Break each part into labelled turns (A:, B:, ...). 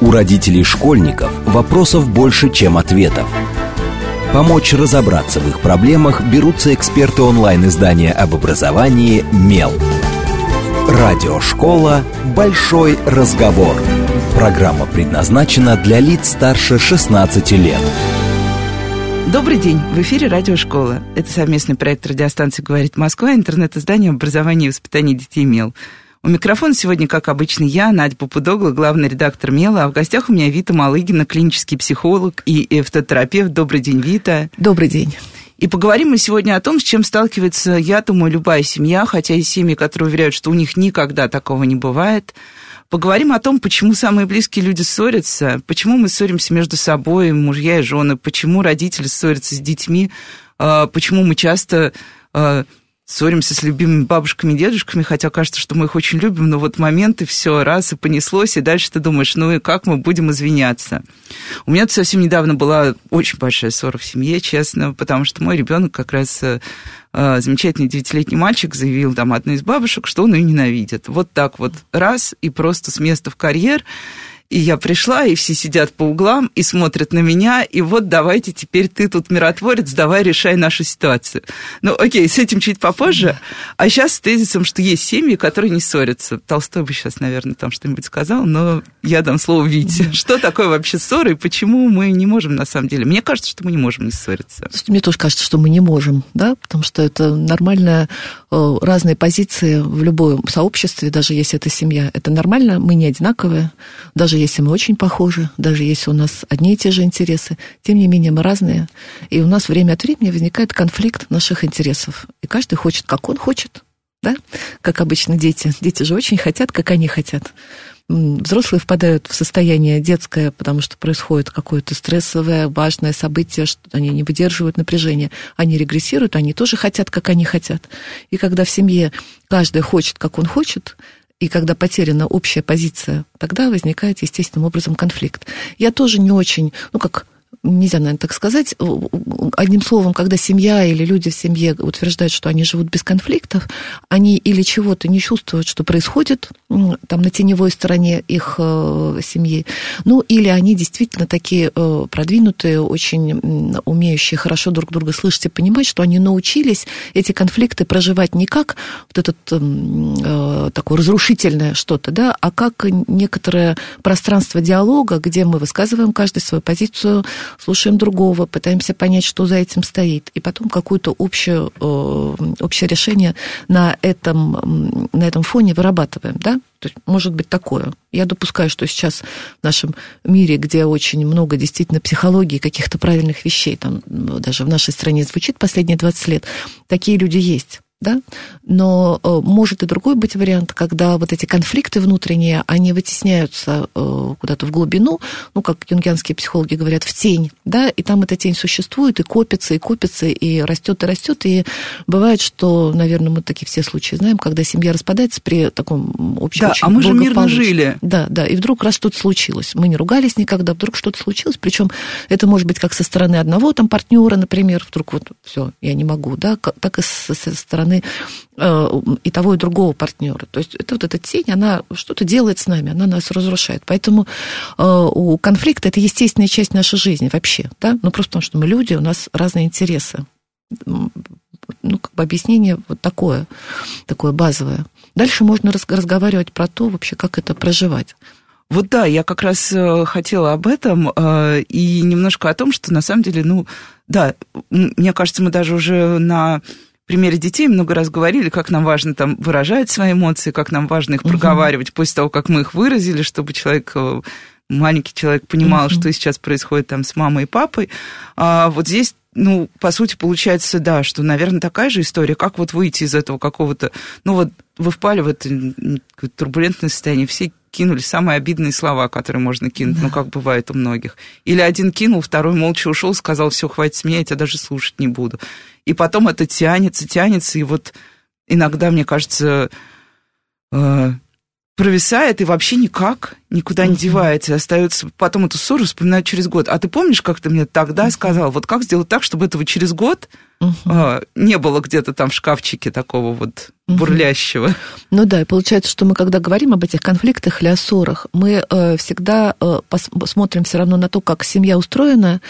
A: У родителей школьников вопросов больше, чем ответов. Помочь разобраться в их проблемах берутся эксперты онлайн-издания об образовании «Мел». Радиошкола «Большой разговор». Программа предназначена для лиц старше 16 лет.
B: Добрый день, в эфире Радиошкола. Это совместный проект радиостанции «Говорит Москва», интернет-издание образования и воспитания детей «Мел». У микрофона сегодня, как обычно, я, Надя Попудогла, главный редактор «Мела», а в гостях у меня Вита Малыгина, клинический психолог и эфтотерапевт. Добрый день, Вита.
C: Добрый день.
B: И поговорим мы сегодня о том, с чем сталкивается, я думаю, любая семья, хотя и семьи, которые уверяют, что у них никогда такого не бывает. Поговорим о том, почему самые близкие люди ссорятся, почему мы ссоримся между собой, мужья и жены, почему родители ссорятся с детьми, а, почему мы часто а, ссоримся с любимыми бабушками и дедушками, хотя кажется, что мы их очень любим, но вот моменты все раз и понеслось, и дальше ты думаешь, ну и как мы будем извиняться. У меня совсем недавно была очень большая ссора в семье, честно, потому что мой ребенок как раз э, э, замечательный девятилетний мальчик заявил там одной из бабушек, что он ее ненавидит. Вот так вот раз и просто с места в карьер. И я пришла, и все сидят по углам и смотрят на меня, и вот давайте теперь ты тут миротворец, давай решай нашу ситуацию. Ну, окей, с этим чуть попозже. А сейчас с тезисом, что есть семьи, которые не ссорятся. Толстой бы сейчас, наверное, там что-нибудь сказал, но я дам слово Вите. Что такое вообще ссоры и почему мы не можем, на самом деле? Мне кажется, что мы не можем не ссориться.
C: Мне тоже кажется, что мы не можем, да, потому что это нормальная э, разные позиции в любом сообществе, даже если это семья. Это нормально, мы не одинаковые, даже даже если мы очень похожи, даже если у нас одни и те же интересы, тем не менее мы разные. И у нас время от времени возникает конфликт наших интересов. И каждый хочет, как он хочет, да? Как обычно дети. Дети же очень хотят, как они хотят. Взрослые впадают в состояние детское, потому что происходит какое-то стрессовое, важное событие, что они не выдерживают напряжения. Они регрессируют, они тоже хотят, как они хотят. И когда в семье каждый хочет, как он хочет, и когда потеряна общая позиция, тогда возникает естественным образом конфликт. Я тоже не очень, ну как нельзя, наверное, так сказать. Одним словом, когда семья или люди в семье утверждают, что они живут без конфликтов, они или чего-то не чувствуют, что происходит там на теневой стороне их э, семьи, ну или они действительно такие э, продвинутые, очень умеющие хорошо друг друга слышать и понимать, что они научились эти конфликты проживать не как вот этот э, такое разрушительное что-то, да, а как некоторое пространство диалога, где мы высказываем каждый свою позицию, слушаем другого, пытаемся понять, что за этим стоит, и потом какое-то общее, э, общее решение на этом, на этом фоне вырабатываем, да? То есть может быть такое. Я допускаю, что сейчас в нашем мире, где очень много действительно психологии, каких-то правильных вещей, там даже в нашей стране звучит последние 20 лет, такие люди есть да, но э, может и другой быть вариант, когда вот эти конфликты внутренние, они вытесняются э, куда-то в глубину, ну, как юнгианские психологи говорят, в тень, да, и там эта тень существует, и копится, и копится, и растет, и растет, и бывает, что, наверное, мы такие все случаи знаем, когда семья распадается при таком общем
B: Да, а мы же мирно жили.
C: Да, да, и вдруг раз что-то случилось, мы не ругались никогда, вдруг что-то случилось, причем это может быть как со стороны одного там партнера, например, вдруг вот все, я не могу, да, так и со стороны стороны э, и того, и другого партнера. То есть это вот эта тень, она что-то делает с нами, она нас разрушает. Поэтому э, у конфликта это естественная часть нашей жизни вообще, да, ну просто потому что мы люди, у нас разные интересы. Ну, как бы объяснение вот такое, такое базовое. Дальше можно разговаривать про то вообще, как это проживать.
B: Вот да, я как раз э, хотела об этом и немножко о том, что на самом деле, ну, да, мне кажется, мы даже уже на примере детей много раз говорили, как нам важно там выражать свои эмоции, как нам важно их проговаривать угу. после того, как мы их выразили, чтобы человек э, маленький человек понимал, угу. что сейчас происходит там с мамой и папой. А вот здесь ну, по сути, получается, да, что, наверное, такая же история, как вот выйти из этого какого-то, ну, вот вы впали в это турбулентное состояние, все кинули самые обидные слова, которые можно кинуть, да. ну, как бывает у многих. Или один кинул, второй молча ушел, сказал, все, хватит с меня, я тебя даже слушать не буду. И потом это тянется, тянется, и вот иногда, мне кажется, э, провисает и вообще никак, никуда не девается, и остается потом эту ссору вспоминать через год. А ты помнишь, как ты мне тогда сказал, вот как сделать так, чтобы этого через год а, не было где-то там в шкафчике такого вот бурлящего.
C: Ну да, и получается, что мы, когда говорим об этих конфликтах или о ссорах, мы э, всегда э, смотрим все равно на то, как семья устроена,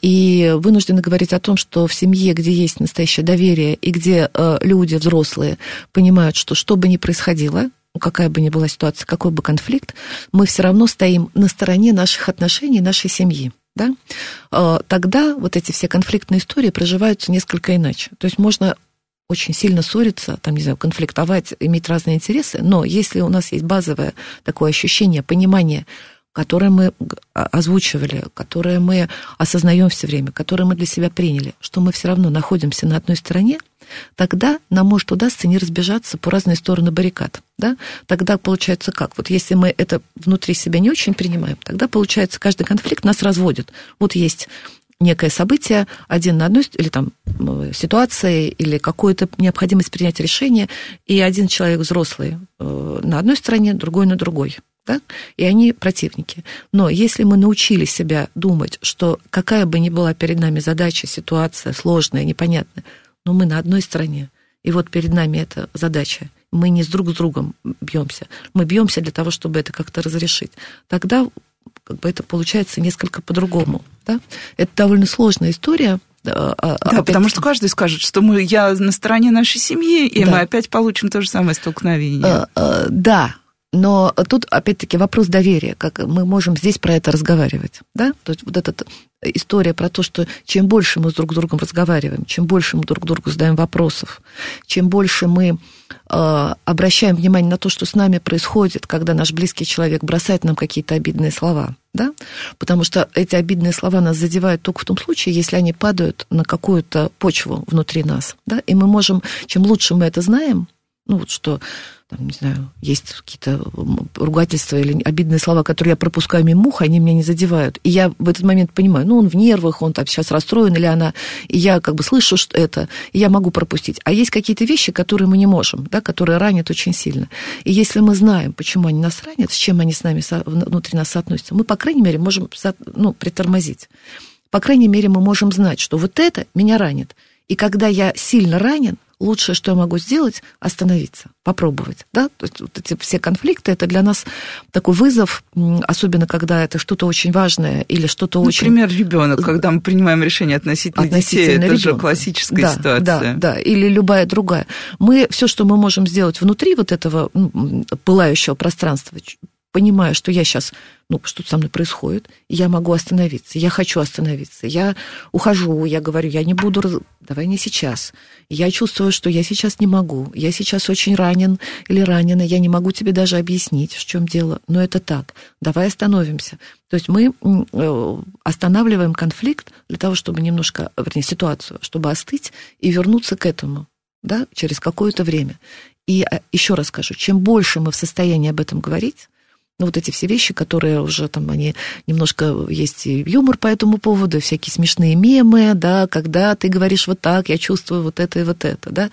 C: и вынуждены говорить о том, что в семье, где есть настоящее доверие, и где э, люди взрослые понимают, что что бы ни происходило, какая бы ни была ситуация, какой бы конфликт, мы все равно стоим на стороне наших отношений, нашей семьи. Да? А, тогда вот эти все конфликтные истории проживаются несколько иначе. То есть можно очень сильно ссориться, там, не знаю, конфликтовать, иметь разные интересы, но если у нас есть базовое такое ощущение, понимание, которое мы озвучивали, которое мы осознаем все время, которое мы для себя приняли, что мы все равно находимся на одной стороне, тогда нам может удастся не разбежаться по разные стороны баррикад. Да? Тогда получается как? Вот если мы это внутри себя не очень принимаем, тогда получается каждый конфликт нас разводит. Вот есть некое событие, один на одной, или там ситуация, или какую-то необходимость принять решение, и один человек взрослый э, на одной стороне, другой на другой. Да? И они противники. Но если мы научили себя думать, что какая бы ни была перед нами задача, ситуация сложная, непонятная, но мы на одной стороне. И вот перед нами эта задача. Мы не с друг с другом бьемся. Мы бьемся для того, чтобы это как-то разрешить. Тогда как бы это получается несколько по-другому. Да? Это довольно сложная история.
B: А, а, да, опять... потому что каждый скажет, что мы, я на стороне нашей семьи, и да. мы опять получим то же самое столкновение.
C: А, да, но тут, опять-таки, вопрос доверия, как мы можем здесь про это разговаривать, да? То есть вот эта история про то, что чем больше мы с друг другом разговариваем, чем больше мы друг другу задаем вопросов, чем больше мы э, обращаем внимание на то, что с нами происходит, когда наш близкий человек бросает нам какие-то обидные слова, да? Потому что эти обидные слова нас задевают только в том случае, если они падают на какую-то почву внутри нас, да? И мы можем, чем лучше мы это знаем, ну вот что там, не знаю, есть какие-то ругательства или обидные слова, которые я пропускаю мимо мух, они меня не задевают. И я в этот момент понимаю, ну, он в нервах, он там сейчас расстроен или она, и я как бы слышу что это, и я могу пропустить. А есть какие-то вещи, которые мы не можем, да, которые ранят очень сильно. И если мы знаем, почему они нас ранят, с чем они с нами внутри нас соотносятся, мы, по крайней мере, можем ну, притормозить. По крайней мере, мы можем знать, что вот это меня ранит. И когда я сильно ранен, лучшее, что я могу сделать, остановиться, попробовать. Да? То есть вот эти все конфликты, это для нас такой вызов, особенно когда это что-то очень важное или что-то очень...
B: Например, ребенок, когда мы принимаем решение относительно, относительно детей, это ребенка. же классическая
C: да,
B: ситуация.
C: Да, да, или любая другая. Мы все, что мы можем сделать внутри вот этого пылающего пространства, понимая, что я сейчас, ну, что-то со мной происходит, я могу остановиться, я хочу остановиться, я ухожу, я говорю, я не буду, раз... давай не сейчас. Я чувствую, что я сейчас не могу, я сейчас очень ранен или ранена, я не могу тебе даже объяснить, в чем дело, но это так, давай остановимся. То есть мы э, останавливаем конфликт для того, чтобы немножко, вернее, ситуацию, чтобы остыть и вернуться к этому, да, через какое-то время. И э, еще раз скажу, чем больше мы в состоянии об этом говорить, ну, вот эти все вещи, которые уже там, они немножко есть юмор по этому поводу, всякие смешные мемы, да, когда ты говоришь вот так, я чувствую вот это и вот это, да.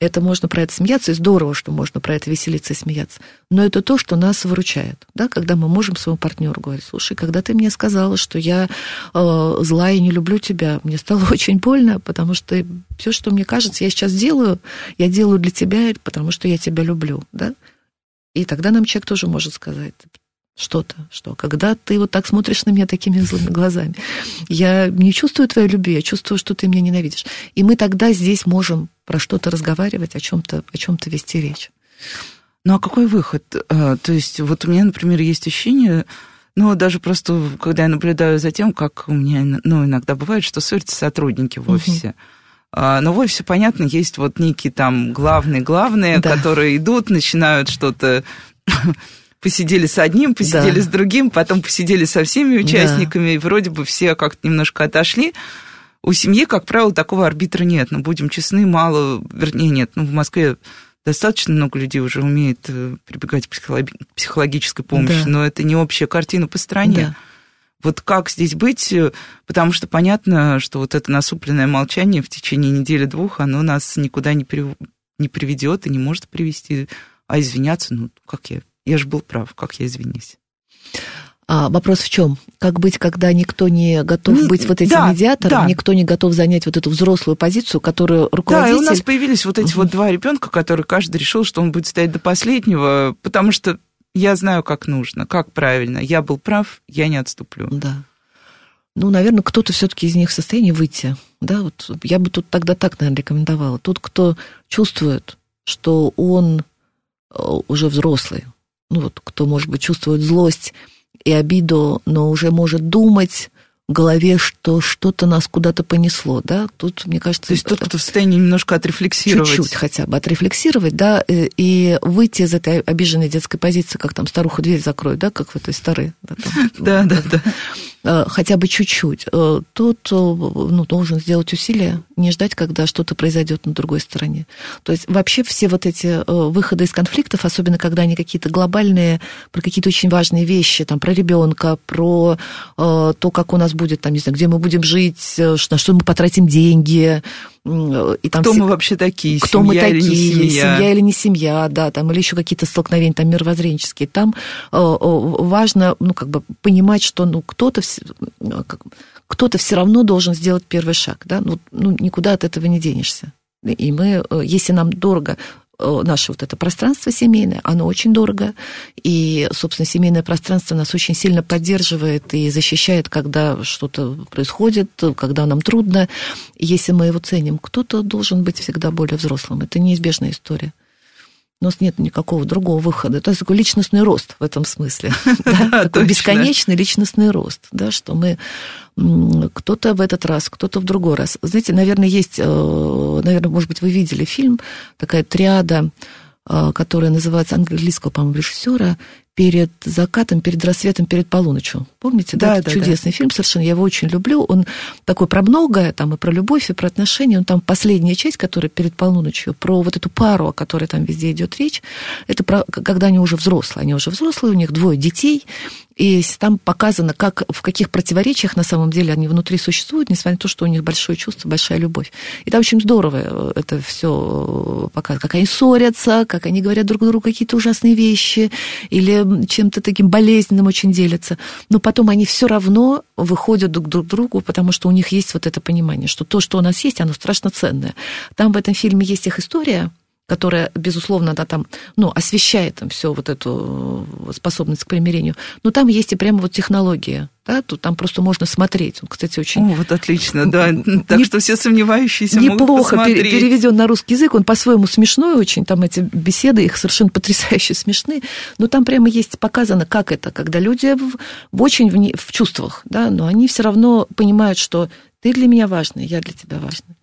C: Это можно про это смеяться, и здорово, что можно про это веселиться и смеяться. Но это то, что нас выручает, да, когда мы можем своему партнеру говорить, слушай, когда ты мне сказала, что я э, злая и не люблю тебя, мне стало очень больно, потому что все, что мне кажется, я сейчас делаю, я делаю для тебя, потому что я тебя люблю, да. И тогда нам человек тоже может сказать что-то, что когда ты вот так смотришь на меня такими злыми глазами, я не чувствую твоей любви, я чувствую, что ты меня ненавидишь. И мы тогда здесь можем про что-то разговаривать, о чем-то о чем-то вести речь.
B: Ну а какой выход? А, то есть вот у меня, например, есть ощущение, ну, даже просто, когда я наблюдаю за тем, как у меня, ну, иногда бывает, что ссорятся сотрудники в офисе. Угу. Но в офисе, понятно, есть вот некие там главные-главные, да. которые идут, начинают что-то посидели с одним, посидели да. с другим, потом посидели со всеми участниками, да. и вроде бы все как-то немножко отошли. У семьи, как правило, такого арбитра нет. Но ну, будем честны, мало, вернее, нет. Ну, в Москве достаточно много людей уже умеет э, прибегать к психологической помощи, да. но это не общая картина по стране. Да. Вот как здесь быть? Потому что понятно, что вот это насупленное молчание в течение недели-двух, оно нас никуда не, при... не приведет и не может привести. А извиняться, ну, как я Я же был прав, как я извинюсь.
C: А вопрос в чем? Как быть, когда никто не готов быть вот этим да, медиатором, да. никто не готов занять вот эту взрослую позицию, которую руководитель...
B: Да, и у нас появились вот эти вот два ребенка, которые каждый решил, что он будет стоять до последнего, потому что я знаю, как нужно, как правильно. Я был прав, я не отступлю.
C: Да. Ну, наверное, кто-то все-таки из них в состоянии выйти. Да, вот я бы тут тогда так, наверное, рекомендовала. Тот, кто чувствует, что он э, уже взрослый, ну вот, кто, может быть, чувствует злость и обиду, но уже может думать голове, что что-то нас куда-то понесло, да, тут, мне кажется...
B: То есть тот, кто в состоянии немножко отрефлексировать.
C: Чуть-чуть хотя бы отрефлексировать, да, э, и выйти из этой обиженной детской позиции, как там старуха дверь закроет, да, как в этой старой.
B: Да, да, да.
C: Э, хотя бы чуть-чуть, э, тот ну, должен сделать усилия, не ждать, когда что-то произойдет на другой стороне. То есть вообще все вот эти э, выходы из конфликтов, особенно когда они какие-то глобальные, про какие-то очень важные вещи, там, про ребенка, про то, как у нас будет, там, не знаю, где мы будем жить, на что мы потратим деньги,
B: и там кто все... мы вообще такие,
C: кто семья мы такие, или не семья. семья или не семья, да, там, или еще какие-то столкновения там мировоззренческие. Там важно, ну, как бы понимать, что, ну, кто-то кто-то все равно должен сделать первый шаг, да, ну, ну никуда от этого не денешься. И мы, э, если нам дорого э, наше вот это пространство семейное, оно очень дорого, и, собственно, семейное пространство нас очень сильно поддерживает и защищает, когда что-то происходит, когда нам трудно. Если мы его ценим, кто-то должен быть всегда более взрослым. Это неизбежная история у нас нет никакого другого выхода. То есть такой личностный рост в этом смысле. Такой бесконечный личностный рост, да, что мы кто-то в этот раз, кто-то в другой раз. Знаете, наверное, есть, э, наверное, может быть, вы видели фильм, такая триада, э, которая называется английского, по-моему, режиссера перед закатом, перед рассветом, перед полуночью. Помните, да? да, да чудесный да. фильм совершенно, я его очень люблю. Он такой про многое, там и про любовь, и про отношения. Он там последняя часть, которая перед полуночью, про вот эту пару, о которой там везде идет речь. Это про, когда они уже взрослые. Они уже взрослые, у них двое детей, и там показано, как, в каких противоречиях на самом деле они внутри существуют, несмотря на то, что у них большое чувство, большая любовь. И там очень здорово э, это все показывает, как они ссорятся, как они говорят друг другу какие-то ужасные вещи, или чем-то таким болезненным очень делятся. Но потом они все равно выходят друг к другу, потому что у них есть вот это понимание, что то, что у нас есть, оно страшно ценное. Там в этом фильме есть их история, которая, безусловно, да, там, ну, освещает там все вот эту э, способность к примирению. Но там есть и прямо вот технология, да, тут там просто можно смотреть. Он, кстати, очень...
B: О, вот отлично, да. Так не, что все сомневающиеся
C: неплохо могут посмотреть. переведен на русский язык, он по-своему смешной очень, там эти беседы, их совершенно потрясающе смешны, но там прямо есть показано, как это, когда люди в, в очень в, в чувствах, да, но они все равно понимают, что ты для меня важный, я для тебя важный.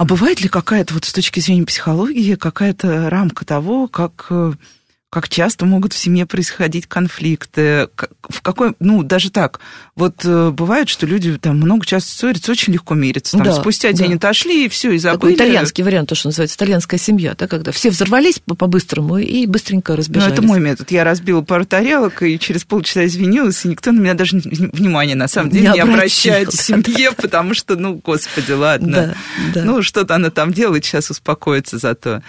B: А бывает ли какая-то, вот с точки зрения психологии, какая-то рамка того, как э, как часто могут в семье происходить конфликты, в какой, ну, даже так, вот э, бывает, что люди там много часто ссорятся, очень легко мирятся, там, да, спустя день да. отошли, и все, и забыли.
C: Такой итальянский вариант, то, что называется итальянская семья, да, когда все взорвались по-быстрому и быстренько разбежались.
B: Ну, это мой метод, я разбила пару тарелок, и через полчаса извинилась, и никто на меня даже внимания, на самом деле, не, не обращает в семье, потому что, ну, господи, ладно, да, да. ну, что-то она там делает, сейчас успокоится зато.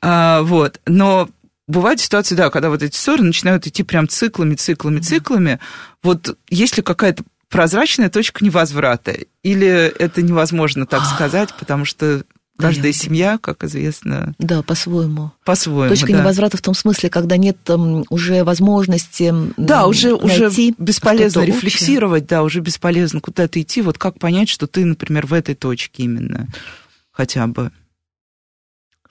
B: А, вот, но бывают ситуации, да, когда вот эти ссоры начинают идти прям циклами, циклами, циклами. Вот есть ли какая-то прозрачная точка невозврата? Или это невозможно так сказать, потому что Каждая Понятно. семья, как известно.
C: Да, по-своему.
B: По-своему.
C: Точка да. невозврата в том смысле, когда нет там, уже возможности.
B: Да, уже, уже бесполезно рефлексировать, общее. да, уже бесполезно куда-то идти. Вот как понять, что ты, например, в этой точке именно хотя бы?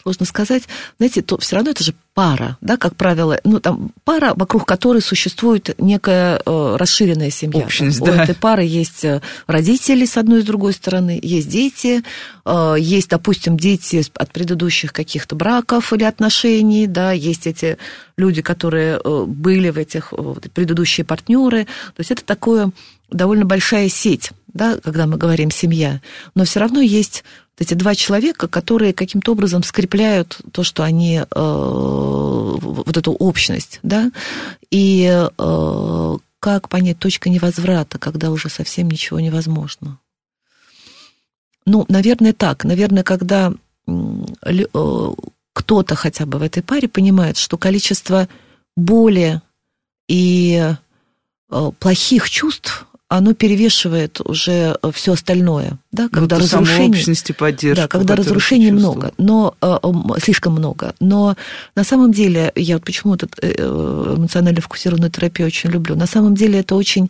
C: сложно сказать. Знаете, то все равно это же пара, да, как правило, ну, там пара, вокруг которой существует некая э, расширенная семья.
B: Общность,
C: там,
B: да.
C: У этой пары есть э, родители с одной и с другой стороны, есть дети, э, есть, допустим, дети от предыдущих каких-то браков или отношений, да, есть эти люди, которые э, были в этих э, предыдущие партнеры. То есть это такое довольно большая сеть, да, когда мы говорим семья. Но все равно есть эти два человека, которые каким-то образом скрепляют то, что они, э, вот эту общность, да, и э, как понять точка невозврата, когда уже совсем ничего невозможно. Ну, наверное, так. Наверное, когда э, кто-то хотя бы в этой паре понимает, что количество боли и э, плохих чувств оно перевешивает уже э, все остальное, да,
B: Ну,
C: когда
B: и поддержку,
C: да, когда разрушений много, но э, м, слишком много. Но на самом деле я вот почему этот э, эмоционально фокусированную терапию очень люблю. На самом деле это очень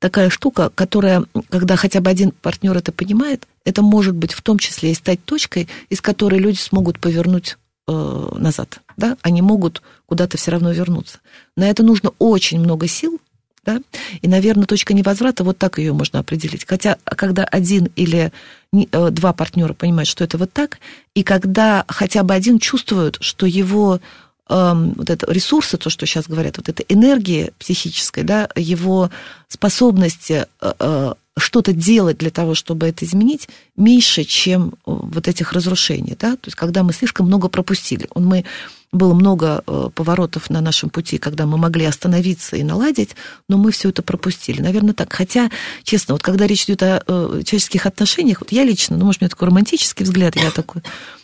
C: такая штука, которая, когда хотя бы один партнер это понимает, это может быть в том числе и стать точкой, из которой люди смогут повернуть э, назад, да, они могут куда-то все равно вернуться. На это нужно очень много сил, да, и, наверное, точка невозврата, вот так ее можно определить. Хотя, когда один или э, два партнера понимают, что это вот так, и когда хотя бы один чувствует, что его эм, вот это ресурсы, то, что сейчас говорят, вот эта энергия психическая, да, его способности э, э, что-то делать для того, чтобы это изменить, меньше, чем э, вот этих разрушений, да, то есть когда мы слишком много пропустили. Мы, было много э, поворотов на нашем пути, когда мы могли остановиться и наладить, но мы все это пропустили. Наверное, так. Хотя, честно, вот когда речь идет о э, человеческих отношениях, вот я лично, ну, может, у меня такой романтический взгляд, я такой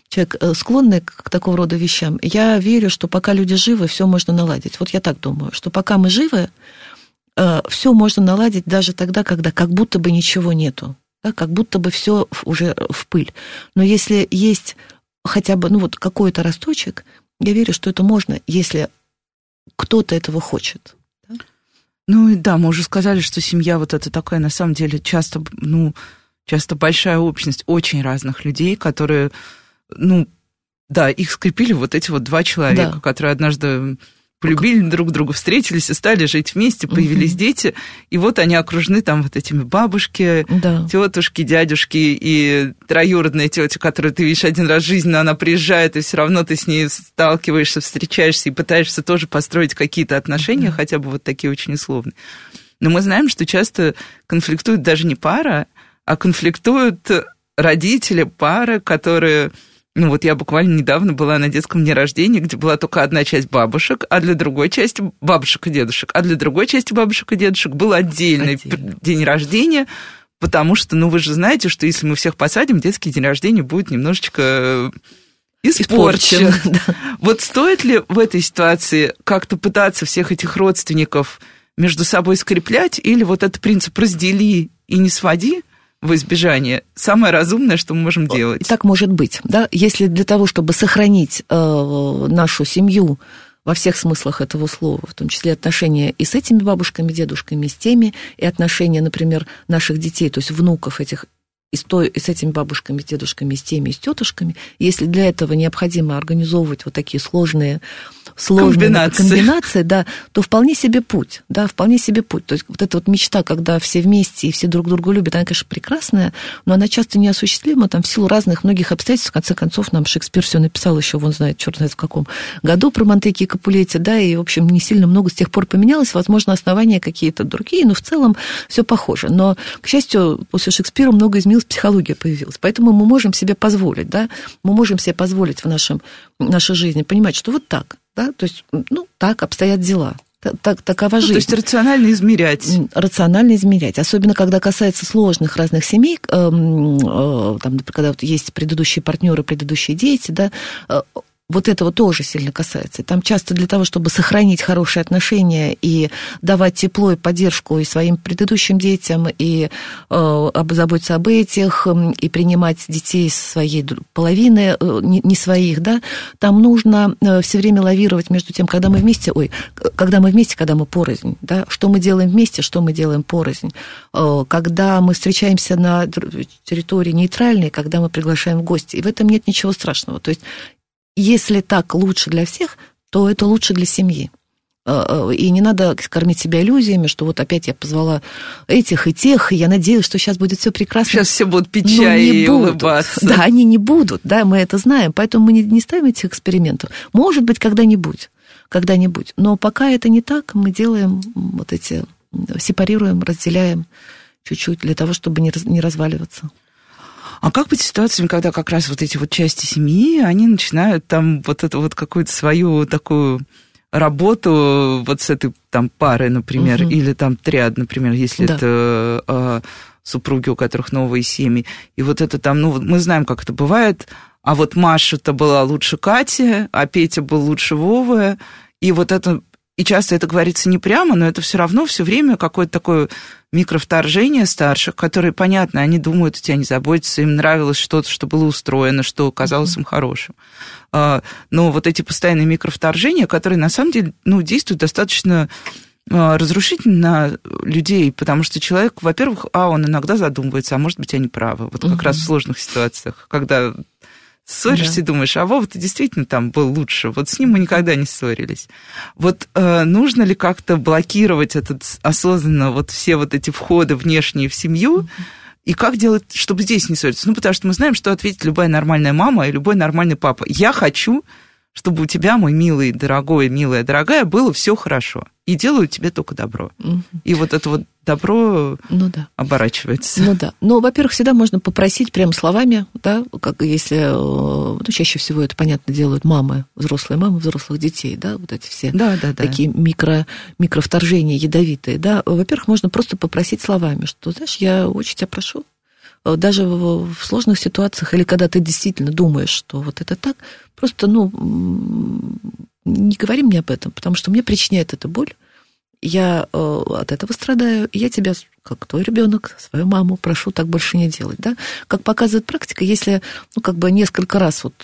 C: человек склонный к такого рода вещам, я верю, что пока люди живы, все можно наладить. Вот я так думаю, что пока мы живы, все можно наладить даже тогда, когда как будто бы ничего нету, да, как будто бы все уже в пыль. Но если есть хотя бы ну вот какой-то росточек, я верю, что это можно, если кто-то этого хочет.
B: Ну и да, мы уже сказали, что семья вот это такая, на самом деле, часто, ну, часто большая общность очень разных людей, которые, ну, да, их скрепили вот эти вот два человека,
C: Да.
B: которые однажды полюбили друг друга, встретились и стали жить вместе, появились
C: Мгм.
B: дети, и вот они окружены там вот этими бабушки,
C: Да.
B: тетушки, дядюшки и троюродная тетя, которую ты видишь один раз в жизни, но она приезжает, и все равно ты с ней сталкиваешься, встречаешься и пытаешься тоже построить какие-то отношения,
C: Да.
B: хотя бы вот такие очень условные. Но мы знаем, что часто конфликтует даже не пара, а конфликтуют родители пары, которые... Ну вот я буквально недавно была на детском дне рождения, где была только одна часть бабушек, а для другой части бабушек и дедушек, а для другой части бабушек и дедушек был отдельный
C: Отдельно.
B: день рождения, потому что, ну вы же знаете, что если мы всех посадим, детский день рождения будет немножечко испорчен.
C: Испорчен, да.
B: Вот стоит ли в этой ситуации как-то пытаться всех этих родственников между собой скреплять, или вот этот принцип «раздели и не своди» в избежание самое разумное, что мы можем делать?
C: Так может быть, да, если для того, чтобы сохранить э, нашу семью во всех смыслах этого слова, в том числе отношения и с этими бабушками, дедушками, и с теми, и отношения, например, наших детей, то есть внуков этих и с, той, и с этими бабушками, дедушками, и с теми, и с тетушками, если для этого необходимо организовывать вот такие сложные, сложные
B: Комбинации.
C: комбинации, да, то вполне себе путь, да, вполне себе путь. То есть вот эта вот мечта, когда все вместе и все друг друга любят, она, конечно, прекрасная, но она часто неосуществима там в силу разных многих обстоятельств. В конце концов, нам Шекспир все написал еще, вон знает, черт знает в каком году про Монтеки и Капулетти, да, и, в общем, не сильно много с тех пор поменялось, возможно, основания какие-то другие, но в целом все похоже. Но, к счастью, после Шекспира много изменилось, психология появилась. Поэтому мы можем себе позволить, да, мы можем себе позволить в нашем, в нашей жизни понимать, что вот так, да, то есть, ну, так обстоят дела. Так, так- такова
B: Ну,
C: жизнь
B: то есть рационально измерять.
C: рационально измерять. Особенно, когда касается сложных разных семей, эм, э, там, например, когда вот есть предыдущие партнеры, предыдущие дети, да, э, вот этого тоже сильно касается. Там часто для того, чтобы сохранить хорошие отношения и давать тепло и поддержку и своим предыдущим детям, и э, заботиться об этих, и принимать детей своей половины, э, не, не своих, да, там нужно все время лавировать между тем, когда мы вместе, ой, когда мы вместе, когда мы порознь, да, что мы делаем вместе, что мы делаем порознь. Э, Когда мы встречаемся на территории нейтральной, когда мы приглашаем в гости, и в этом нет ничего страшного. То есть если так лучше для всех, то это лучше для семьи. Э, э, И не надо кормить себя иллюзиями, что вот опять я позвала этих и тех, и я надеюсь, что сейчас будет все прекрасно.
B: Сейчас все будут пить чай и
C: будут.
B: улыбаться.
C: Да, они не будут, да, мы это знаем, поэтому мы не, не ставим этих экспериментов. Может быть, когда-нибудь, когда-нибудь. Но пока это не так, мы делаем вот эти, сепарируем, разделяем чуть-чуть для того, чтобы не, раз- не разваливаться.
B: А как быть ситуациями, когда как раз вот эти вот части семьи, они начинают там вот эту вот какую-то свою такую работу вот с этой там парой, например,
C: Мгм.
B: или там триад, например, если
C: Да.
B: это э, супруги, у которых новые семьи. И вот это там, ну, мы знаем, как это бывает. А вот Маша-то была лучше Кати, а Петя был лучше Вовы. И вот это И часто это говорится не прямо, но это все равно все время какое-то такое микровторжение старших, которые, понятно, они думают, о тебя не заботятся, им нравилось что-то, что было устроено, что казалось им хорошим. А, но вот эти постоянные микровторжения, которые на самом деле ну, действуют достаточно а, разрушительно на людей, потому что человек, во-первых, а, он иногда задумывается, а может быть, они правы. Вот как угу. раз в сложных ситуациях, когда ссоришься да. и думаешь, а Вова, ты действительно там был лучше, вот с ним мы никогда не ссорились. Вот э, нужно ли как-то блокировать этот осознанно вот все вот эти входы внешние в семью, и как делать, чтобы здесь не ссориться? Ну, потому что мы знаем, что ответит любая нормальная мама и любой нормальный папа. Я хочу, чтобы у тебя, мой милый, дорогой, милая, дорогая, было все хорошо. И делаю тебе только добро. Угу. И вот это вот добро ну, да. оборачивается.
C: Ну да. Ну, во-первых, всегда можно попросить прямо словами, да, как если, э, ну, чаще всего это, понятно, делают мамы, взрослые мамы взрослых детей, да, вот эти все да, да, да. такие микро, микровторжения ядовитые, да. Во-первых, можно просто попросить словами, что, знаешь, я очень тебя прошу, э, даже в сложных ситуациях, или когда ты действительно думаешь, что вот это так, просто, ну, не говори мне об этом, потому что мне причиняет это боль, я э, от этого страдаю, я тебя, как твой ребенок, свою маму, прошу так больше не делать. Да? Как показывает практика, если ну, как бы несколько раз вот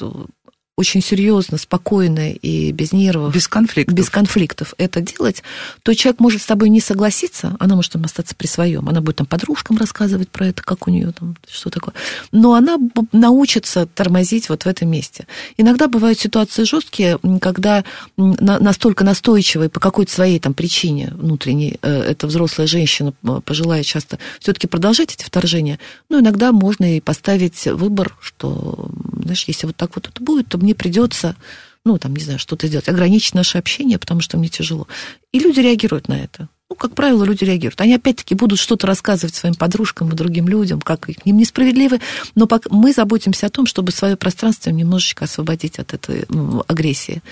C: очень серьезно, спокойно и без нервов.
B: Без конфликтов.
C: Без конфликтов это делать, то человек может с тобой не согласиться, она может там остаться при своем. Она будет там подружкам рассказывать про это, как у нее там, что такое. Но она научится тормозить вот в этом месте. Иногда бывают ситуации жесткие, когда настолько настойчивые по какой-то своей там причине внутренней, э, эта взрослая женщина пожилая часто все-таки продолжать эти вторжения, но иногда можно и поставить выбор, что, знаешь, если вот так вот это будет, то мне придется, ну, там, не знаю, что-то сделать, ограничить наше общение, потому что мне тяжело. И люди реагируют на это. Ну, как правило, люди реагируют. Они опять-таки будут что-то рассказывать своим подружкам и другим людям, как к ним несправедливы, но мы заботимся о том, чтобы свое пространство немножечко освободить от этой агрессии.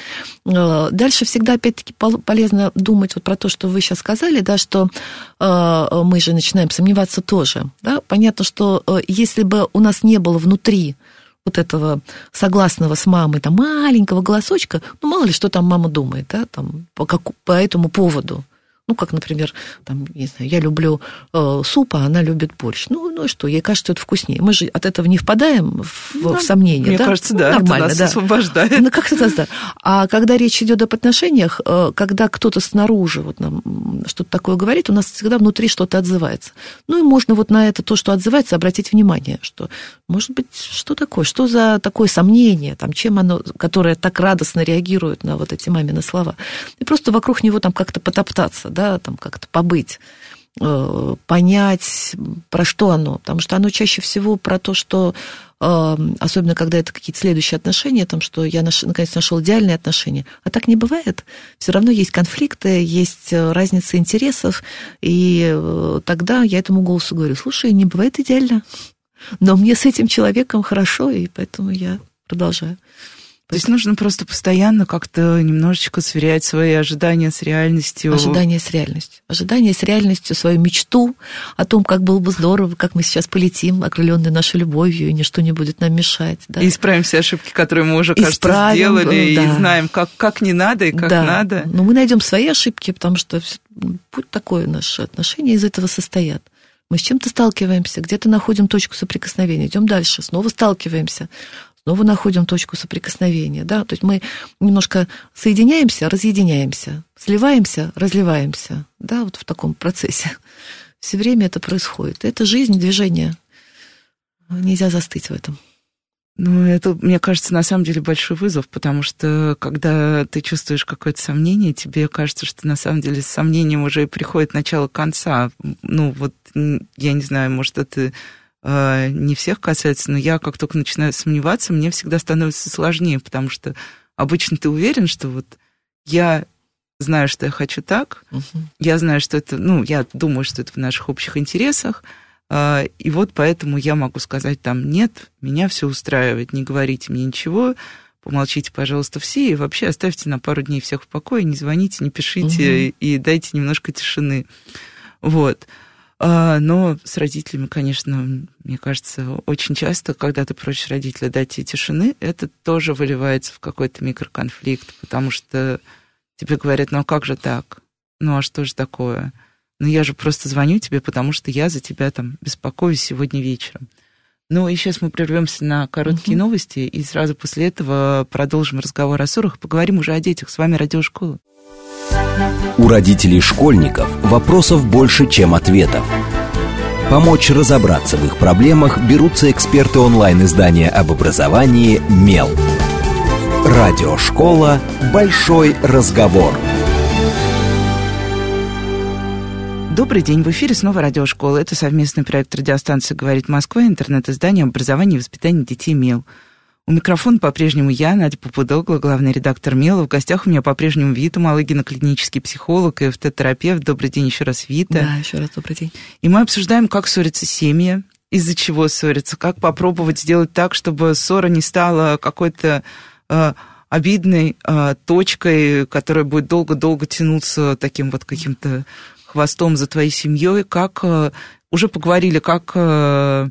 C: Э, дальше всегда, опять-таки, полезно думать вот про то, что вы сейчас сказали, да, что э, мы же начинаем сомневаться тоже. Да? Понятно, что э, если бы у нас не было внутри вот этого согласного с мамой, там, маленького голосочка, ну, мало ли, что там мама думает, да, там, по, как, по этому поводу. Ну, как, например, там, не знаю, я люблю э, суп, а она любит борщ. Ну, ну и что, ей кажется, это вкуснее. Мы же от этого не впадаем в, ну, в сомнение.
B: Мне
C: да?
B: кажется, да, ну, нормально, это нас да. освобождает.
C: Ну, как это да. А когда речь идет об отношениях, э, когда кто-то снаружи вот нам что-то такое говорит, у нас всегда внутри что-то отзывается. Ну, и можно вот на это, то, что отзывается, обратить внимание, что, может быть, что такое, что за такое сомнение, там, чем оно, которое так радостно реагирует на вот эти мамины слова. И просто вокруг него там как-то потоптаться, да, там как-то побыть, э, понять, про что оно. Потому что оно чаще всего про то, что э, особенно когда это какие-то следующие отношения, там, что я наш, наконец нашел идеальные отношения. А так не бывает. Все равно есть конфликты, есть э, разница интересов, и тогда я этому голосу говорю, слушай, не бывает идеально, но мне с этим человеком хорошо, и поэтому я продолжаю.
B: То есть нужно просто постоянно как-то немножечко сверять свои ожидания с реальностью.
C: Ожидания с реальностью. Ожидания с реальностью, свою мечту о том, как было бы здорово, как мы сейчас полетим, окрыленные нашей любовью, и ничто не будет нам мешать. Да?
B: И исправим все ошибки, которые мы уже, кажется, исправим, сделали, да. и знаем, как, как не надо и как да. надо.
C: Но мы найдем свои ошибки, потому что путь такой, наши отношения из этого состоят. Мы с чем-то сталкиваемся, где-то находим точку соприкосновения, идем дальше, снова сталкиваемся, снова находим точку соприкосновения, да, то есть мы немножко соединяемся, разъединяемся, сливаемся, разливаемся, да, вот в таком процессе. Все время это происходит. Это жизнь, движение. Нельзя застыть в этом.
B: Ну, это, мне кажется, на самом деле большой вызов, потому что когда ты чувствуешь какое-то сомнение, тебе кажется, что на самом деле с сомнением уже приходит начало конца. Ну, вот, я не знаю, может, это не всех касается, но я как только начинаю сомневаться, мне всегда становится сложнее, потому что обычно ты уверен, что вот я знаю, что я хочу так, угу. я знаю, что это, ну, я думаю, что это в наших общих интересах, а, и вот поэтому я могу сказать там, нет, меня все устраивает, не говорите мне ничего, помолчите, пожалуйста, все, и вообще оставьте на пару дней всех в покое, не звоните, не пишите, угу. и дайте немножко тишины. Вот. А, но с родителями, конечно, мне кажется, очень часто, когда ты просишь родителя дать тебе тишины, это тоже выливается в какой-то микроконфликт, потому что тебе говорят, ну а как же так? Ну а что же такое? Ну я же просто звоню тебе, потому что я за тебя там беспокоюсь сегодня вечером. Ну и сейчас мы прервемся на короткие uh новости, и сразу после этого продолжим разговор о ссорах, поговорим уже о детях. С вами Радиошкола.
A: У родителей школьников вопросов больше, чем ответов. Помочь разобраться в их проблемах берутся эксперты онлайн-издания об образовании «Мел». Радиошкола «Большой разговор».
B: Добрый день, в эфире снова радиошкола. Это совместный проект радиостанции «Говорит Москва», интернет-издание образования и воспитания детей «Мел». У микрофона по-прежнему я, Надя Попудогла, главный редактор МЕЛа. В гостях у меня по-прежнему Вита Малыгина, клинический психолог и ФТ-терапевт. Добрый день еще раз, Вита.
C: Да, еще раз добрый день.
B: И мы обсуждаем, как ссорятся семьи, из-за чего ссорятся, как попробовать сделать так, чтобы ссора не стала какой-то э, обидной э, точкой, которая будет долго-долго тянуться таким вот каким-то хвостом за твоей семьей, как э, уже поговорили, как э,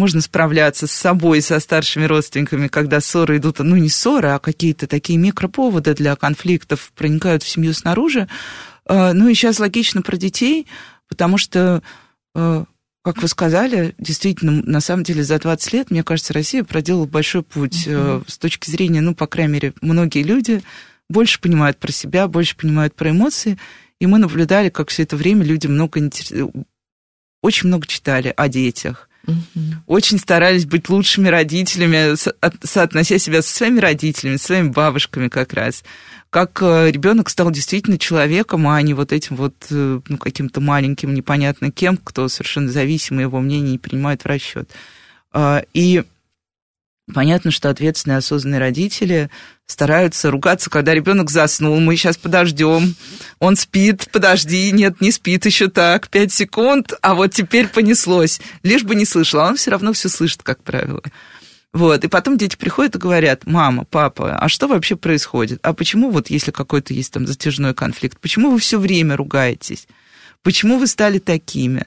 B: можно справляться с собой, со старшими родственниками, когда ссоры идут, ну не ссоры, а какие-то такие микроповоды для конфликтов проникают в семью снаружи. Э, ну и сейчас логично про детей, потому что, э, как вы сказали, действительно, на самом деле за 20 лет, мне кажется, Россия проделала большой путь mm-hmm. с точки зрения, ну, по крайней мере, многие люди больше понимают про себя, больше понимают про эмоции, и мы наблюдали, как все это время люди много, очень много читали о детях, Очень старались быть лучшими родителями, соотнося себя со своими родителями, со своими бабушками как раз. Как э, ребенок стал действительно человеком, а не вот этим вот э, ну, каким-то маленьким, непонятно кем, кто совершенно зависимый, его мнение не принимает в расчет. А, и понятно, что ответственные, осознанные родители стараются ругаться, когда ребенок заснул. Мы сейчас подождем. Он спит, подожди, нет, не спит еще так, пять секунд, а вот теперь понеслось. Лишь бы не слышал, а он все равно все слышит, как правило. Вот, и потом дети приходят и говорят, мама, папа, а что вообще происходит? А почему вот, если какой-то есть там затяжной конфликт, почему вы все время ругаетесь? Почему вы стали такими?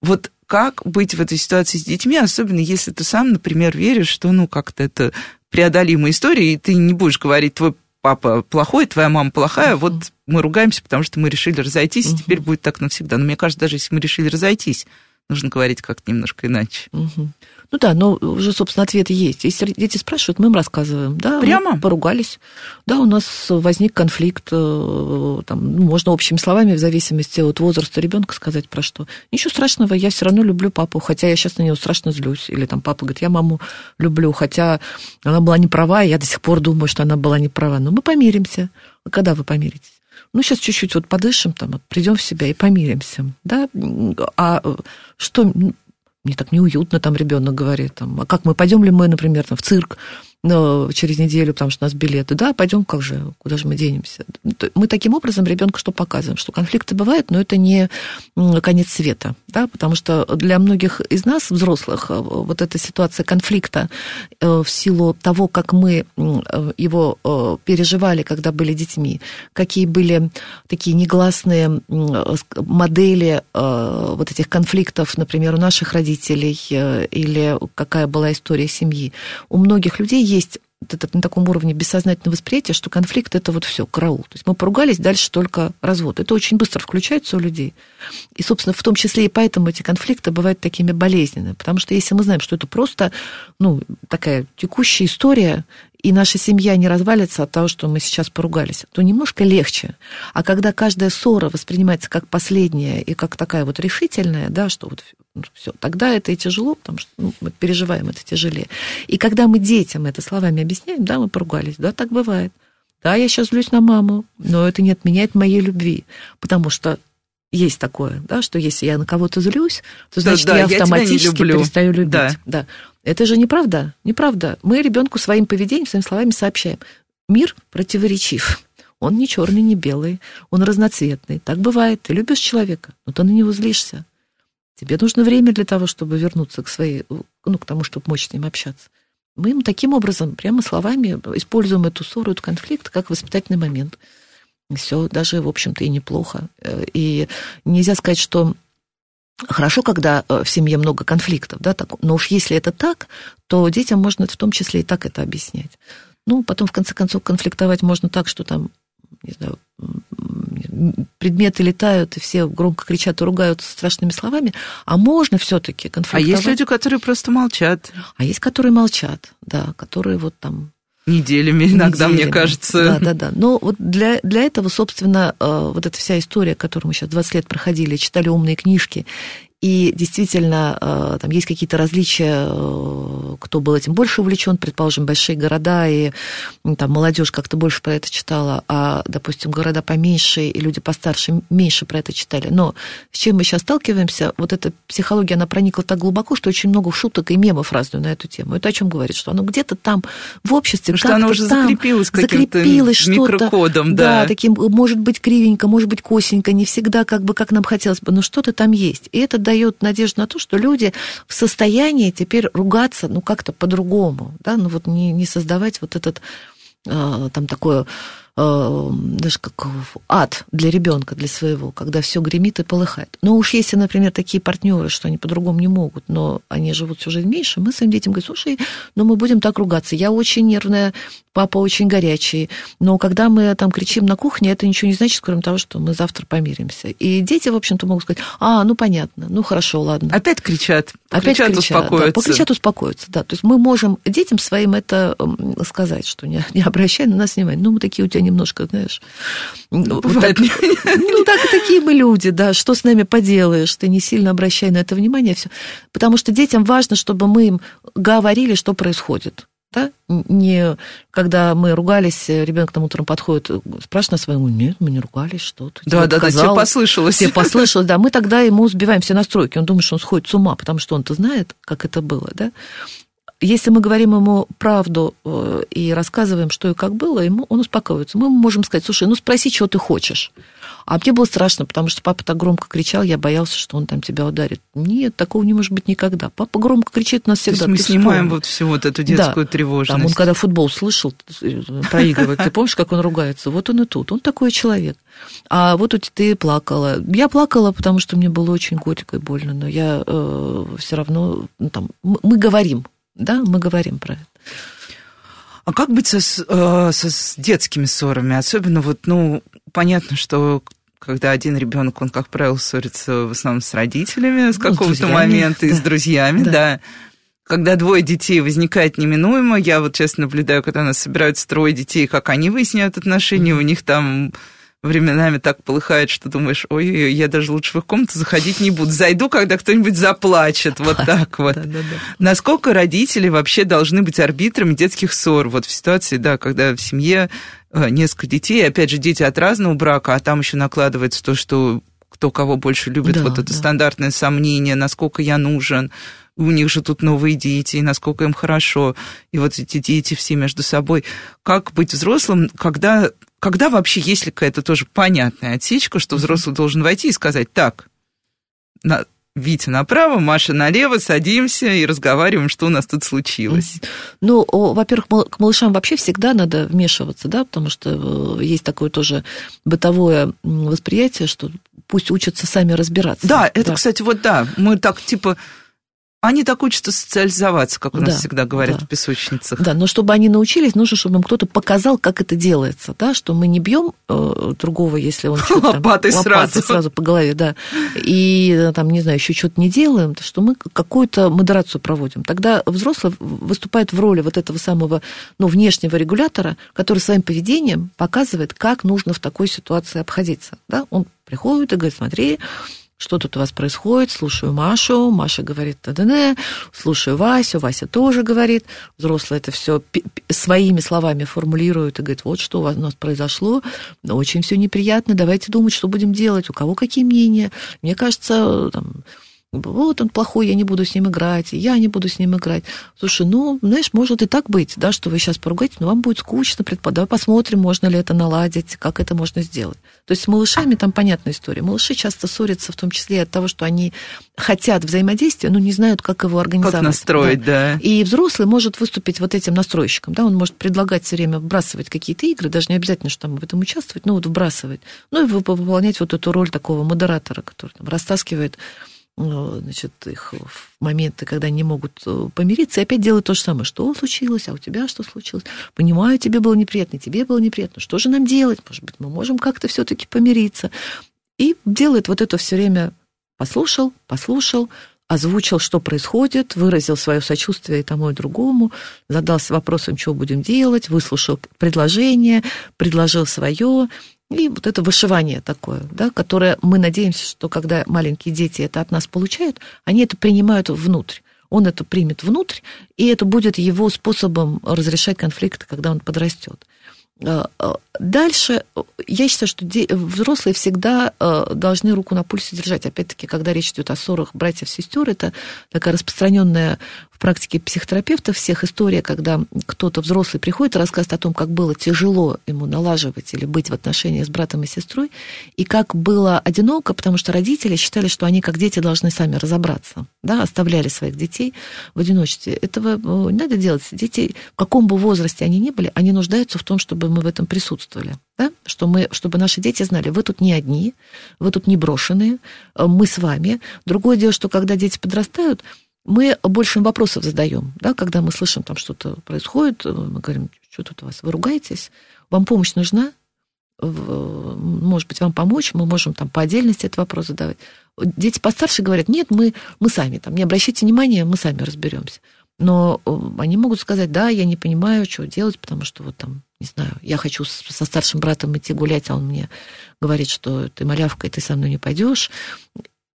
B: Вот как быть в этой ситуации с детьми, особенно если ты сам, например, веришь, что, ну, как-то это преодолимая история, и ты не будешь говорить, твой папа плохой, твоя мама плохая, uh-huh. вот мы ругаемся, потому что мы решили разойтись, uh-huh. и теперь будет так навсегда. Но мне кажется, даже если мы решили разойтись, нужно говорить как-то немножко иначе.
C: Uh-huh. Ну да, но уже, собственно, ответ есть. Если дети спрашивают, мы им рассказываем. Да,
B: Прямо?
C: Поругались. Да, у нас возник конфликт, э, там, ну, можно общими словами, в зависимости от возраста ребенка сказать про что. Ничего страшного, я все равно люблю папу, хотя я сейчас на нее страшно злюсь. Или там папа говорит, я маму люблю, хотя она была не права, я до сих пор думаю, что она была не права. Но мы помиримся. Когда вы помиритесь? ну, сейчас чуть-чуть вот подышим, там, вот, придем в себя и помиримся, да, а что, мне так неуютно, там ребенок говорит, там, а как мы, пойдем ли мы, например, там, в цирк, но через неделю, потому что у нас билеты. Да, пойдем, как же, куда же мы денемся? Мы таким образом ребенку что показываем? Что конфликты бывают, но это не конец света, да, потому что для многих из нас, взрослых, э, вот эта ситуация конфликта э, в силу того, как мы э, его переживали, когда были детьми, какие были такие негласные модели вот этих конфликтов, например, у наших родителей или какая была история семьи. У многих людей есть это на таком уровне бессознательного восприятия, что конфликт это вот все, караул. То есть мы поругались, дальше только развод. Это очень быстро включается у людей. И, собственно, в том числе и поэтому эти конфликты бывают такими болезненными. Потому что если мы знаем, что это просто ну, такая текущая история, и наша семья не развалится от того, что мы сейчас поругались, то немножко легче. А когда каждая ссора воспринимается как последняя и как такая вот решительная, да, что вот все, тогда это и тяжело, потому что ну, мы переживаем это тяжелее. И когда мы детям это словами объясняем, да, мы поругались, да, так бывает. Да, я сейчас злюсь на маму, но это не отменяет моей любви, потому что есть такое, да, что если я на кого-то злюсь, то значит да, я автоматически я перестаю любить. Да. да. Это же неправда, неправда. Мы ребенку своим поведением, своими словами сообщаем. Мир противоречив. Он не черный, не белый, он разноцветный. Так бывает. Ты любишь человека, но ты на него злишься. Тебе нужно время для того, чтобы вернуться к своей, ну, к тому, чтобы мочь с ним общаться. Мы им таким образом, прямо словами, используем эту ссору, этот конфликт как воспитательный момент. Все даже, в общем-то, и неплохо. Э, и нельзя сказать, что Хорошо, когда э, в семье много конфликтов, да, так, но уж если это так, то детям можно в том числе и так это объяснять. Ну, потом, в конце концов, конфликтовать можно так, что там не знаю, предметы летают, и все громко кричат и ругаются страшными словами, а можно все-таки конфликтовать.
B: А есть люди, которые просто молчат.
C: А есть, которые молчат, да, которые вот там
B: Неделями иногда, неделями. мне кажется.
C: Да, да, да. Но вот для, для этого, собственно, э, вот эта вся история, которую мы сейчас 20 лет проходили, читали умные книжки, и действительно, э, там есть какие-то различия, э, кто был этим больше увлечен, предположим, большие города, и там молодежь как-то больше про это читала, а, допустим, города поменьше и люди постарше меньше про это читали. Но с чем мы сейчас сталкиваемся, вот эта психология, она проникла так глубоко, что очень много шуток и мемов разных на эту тему. Это о чем говорит, что оно где-то там в обществе,
B: что оно уже
C: там
B: закрепилось закрепилось микрокодом,
C: да. да, таким, может быть, кривенько, может быть, косенько, не всегда как бы как нам хотелось бы, но что-то там есть. И это дает надежду на то, что люди в состоянии теперь ругаться, ну, как-то по-другому, да, ну, вот не, не создавать вот этот, э, там, такое даже как ад для ребенка, для своего, когда все гремит и полыхает. Но уж если, например, такие партнеры, что они по-другому не могут, но они живут всю жизнь меньше, мы своим детям говорим, слушай, ну мы будем так ругаться, я очень нервная, папа очень горячий, но когда мы там кричим на кухне, это ничего не значит, кроме того, что мы завтра помиримся. И дети, в общем-то, могут сказать, а, ну понятно, ну хорошо, ладно.
B: Опять кричат,
C: Опять кричат, кричат успокоятся. Да, покричат, успокоятся, да. То есть мы можем детям своим это сказать, что не, не обращай на нас внимания, ну мы такие у тебя немножко, знаешь...
B: Ну, Бывает.
C: Так, ну, так, такие мы люди, да, что с нами поделаешь, ты не сильно обращай на это внимание, все. Потому что детям важно, чтобы мы им говорили, что происходит. Да? Не когда мы ругались, ребенок там утром подходит, спрашивает нас своему, нет, мы не ругались, что ты
B: Да, да, да, тебе послышалось.
C: Тебе послышалось, да. Мы тогда ему сбиваем все настройки. Он думает, что он сходит с ума, потому что он-то знает, как это было, да. Если мы говорим ему правду э, и рассказываем, что и как было, ему, он успокаивается. Мы можем сказать, слушай, ну спроси, чего ты хочешь. А мне было страшно, потому что папа так громко кричал, я боялся, что он там тебя ударит. Нет, такого не может быть никогда. Папа громко кричит у нас всегда.
B: То есть мы снимаем вот всю вот эту детскую да. тревожность.
C: Там он когда футбол слышал, э, проигрывает, ты помнишь, как он ругается? Вот он и тут, он такой человек. А вот ты плакала. Я плакала, потому что мне было очень горько и больно, но я э, все равно, ну, там, мы говорим, да, мы говорим про это.
B: А как быть со, э, со с детскими ссорами? Особенно вот, ну, понятно, что когда один ребенок, он, как правило, ссорится в основном с родителями с ну, какого-то момента да. и с друзьями, да. да. Когда двое детей возникает неминуемо, я вот сейчас наблюдаю, когда нас собирают трое детей, как они выясняют отношения, mm-hmm. у них там временами так полыхает, что думаешь, ой, я даже лучше в их комнату заходить не буду. Зайду, когда кто-нибудь заплачет, вот так вот. Насколько родители вообще должны быть арбитрами детских ссор? Вот в ситуации, да, когда в семье э, несколько детей, опять же, дети от разного брака, а там еще накладывается то, что кто кого больше любит, да, вот это да. стандартное сомнение, насколько я нужен, у них же тут новые дети, и насколько им хорошо, и вот эти дети все между собой. Как быть взрослым, когда когда вообще, есть ли какая-то тоже понятная отсечка, что взрослый должен войти и сказать, так, на, Витя направо, Маша налево, садимся и разговариваем, что у нас тут случилось.
C: Ну, во-первых, к малышам вообще всегда надо вмешиваться, да, потому что э, есть такое тоже бытовое восприятие, что пусть учатся сами разбираться.
B: Да, это, да. кстати, вот да, мы так типа они так учатся социализоваться, как у нас да, всегда говорят да. в песочницах.
C: Да, но чтобы они научились, нужно, чтобы им кто-то показал, как это делается, да, что мы не бьем э, другого, если он
B: что-то лопатой, там, сразу.
C: сразу по голове, да, и там, не знаю, еще что-то не делаем, то что мы какую-то модерацию проводим. Тогда взрослый выступает в роли вот этого самого, ну, внешнего регулятора, который своим поведением показывает, как нужно в такой ситуации обходиться, да, он приходит и говорит, смотри, что тут у вас происходит, слушаю Машу, Маша говорит ТДН, слушаю Васю, Вася тоже говорит, взрослый это все своими словами формулирует и говорит, вот что у нас произошло, очень все неприятно, давайте думать, что будем делать, у кого какие мнения. Мне кажется, там, вот он плохой, я не буду с ним играть, я не буду с ним играть. Слушай, ну, знаешь, может и так быть, да, что вы сейчас поругаете, но вам будет скучно, давай посмотрим, можно ли это наладить, как это можно сделать. То есть с малышами там понятная история. Малыши часто ссорятся в том числе от того, что они хотят взаимодействия, но не знают, как его организовать. Как
B: настроить, да. да.
C: И взрослый может выступить вот этим настройщиком, да, он может предлагать все время вбрасывать какие-то игры, даже не обязательно, что там в этом участвовать, но вот вбрасывать. Ну и выполнять вот эту роль такого модератора, который там растаскивает значит, их в моменты, когда они не могут э, помириться, и опять делают то же самое. Что случилось? А у тебя что случилось? Понимаю, тебе было неприятно, тебе было неприятно. Что же нам делать? Может быть, мы можем как-то все-таки помириться. И делает вот это все время послушал, послушал, озвучил, что происходит, выразил свое сочувствие и тому, и другому, задался вопросом, что будем делать, выслушал предложение, предложил свое, и вот это вышивание такое, да, которое мы надеемся, что когда маленькие дети это от нас получают, они это принимают внутрь. Он это примет внутрь, и это будет его способом разрешать конфликты, когда он подрастет. А, а, дальше, я считаю, что взрослые всегда э, должны руку на пульсе держать. Опять-таки, когда речь идет о ссорах братьев-сестер, это такая распространенная в практике психотерапевтов всех история, когда кто-то взрослый приходит и рассказывает о том, как было тяжело ему налаживать или быть в отношениях с братом и сестрой, и как было одиноко, потому что родители считали, что они как дети должны сами разобраться, да, оставляли своих детей в одиночестве. Этого э, не надо делать. Дети, в каком бы возрасте они ни были, они нуждаются в том, чтобы мы в этом присутствовали. Да? Что мы, чтобы наши дети знали, вы тут не одни, вы тут не брошенные, э, мы с вами. Другое дело, что когда дети подрастают, мы больше вопросов задаем, да, когда мы слышим, там что-то происходит, э, мы говорим, что тут у вас, вы ругаетесь, вам помощь нужна, может быть, вам помочь, мы можем там по отдельности этот вопрос задавать. Дети постарше говорят, нет, мы, мы сами, там, не обращайте внимания, мы сами разберемся. Но э, они могут сказать, да, я не понимаю, что делать, потому что вот там, не знаю, я хочу со старшим братом идти гулять, а он мне говорит, что ты малявка, и ты со мной не пойдешь.